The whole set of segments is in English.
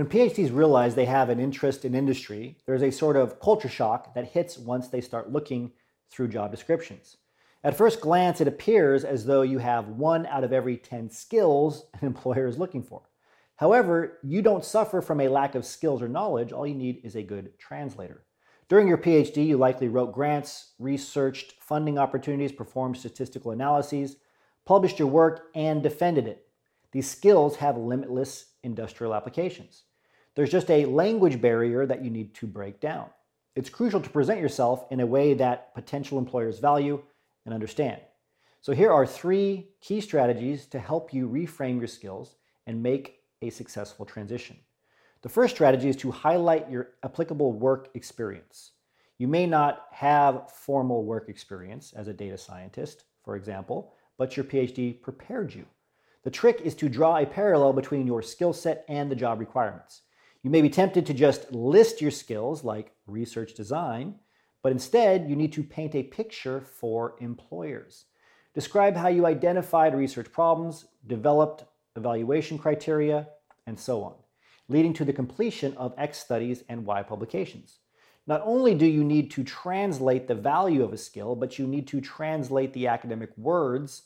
When PhDs realize they have an interest in industry, there's a sort of culture shock that hits once they start looking through job descriptions. At first glance, it appears as though you have one out of every 10 skills an employer is looking for. However, you don't suffer from a lack of skills or knowledge. All you need is a good translator. During your PhD, you likely wrote grants, researched funding opportunities, performed statistical analyses, published your work, and defended it. These skills have limitless industrial applications. There's just a language barrier that you need to break down. It's crucial to present yourself in a way that potential employers value and understand. So, here are three key strategies to help you reframe your skills and make a successful transition. The first strategy is to highlight your applicable work experience. You may not have formal work experience as a data scientist, for example, but your PhD prepared you. The trick is to draw a parallel between your skill set and the job requirements. You may be tempted to just list your skills like research design, but instead you need to paint a picture for employers. Describe how you identified research problems, developed evaluation criteria, and so on, leading to the completion of X studies and Y publications. Not only do you need to translate the value of a skill, but you need to translate the academic words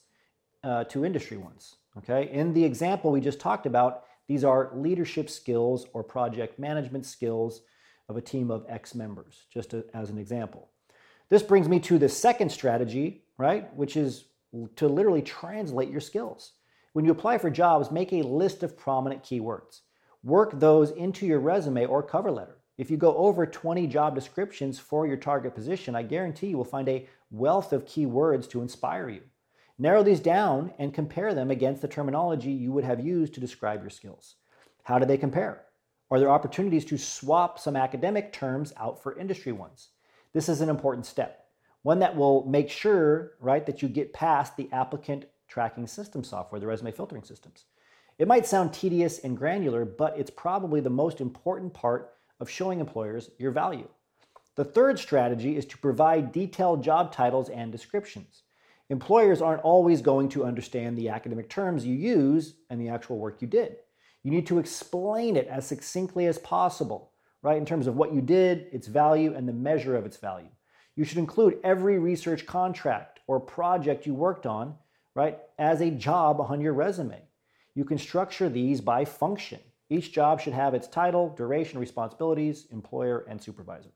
uh, to industry ones. Okay? In the example we just talked about, these are leadership skills or project management skills of a team of X members, just to, as an example. This brings me to the second strategy, right, which is to literally translate your skills. When you apply for jobs, make a list of prominent keywords. Work those into your resume or cover letter. If you go over 20 job descriptions for your target position, I guarantee you will find a wealth of keywords to inspire you. Narrow these down and compare them against the terminology you would have used to describe your skills. How do they compare? Are there opportunities to swap some academic terms out for industry ones? This is an important step, one that will make sure, right, that you get past the applicant tracking system software, the resume filtering systems. It might sound tedious and granular, but it's probably the most important part of showing employers your value. The third strategy is to provide detailed job titles and descriptions. Employers aren't always going to understand the academic terms you use and the actual work you did. You need to explain it as succinctly as possible, right, in terms of what you did, its value, and the measure of its value. You should include every research contract or project you worked on right, as a job on your resume. You can structure these by function. Each job should have its title, duration, responsibilities, employer, and supervisor.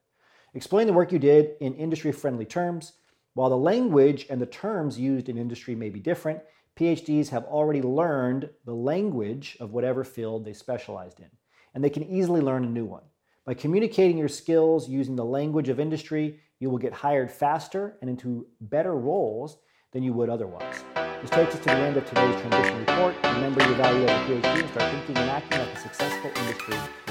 Explain the work you did in industry friendly terms. While the language and the terms used in industry may be different, PhDs have already learned the language of whatever field they specialized in, and they can easily learn a new one. By communicating your skills using the language of industry, you will get hired faster and into better roles than you would otherwise. This takes us to the end of today's transition report. Remember your value as a PhD and start thinking and acting like a successful industry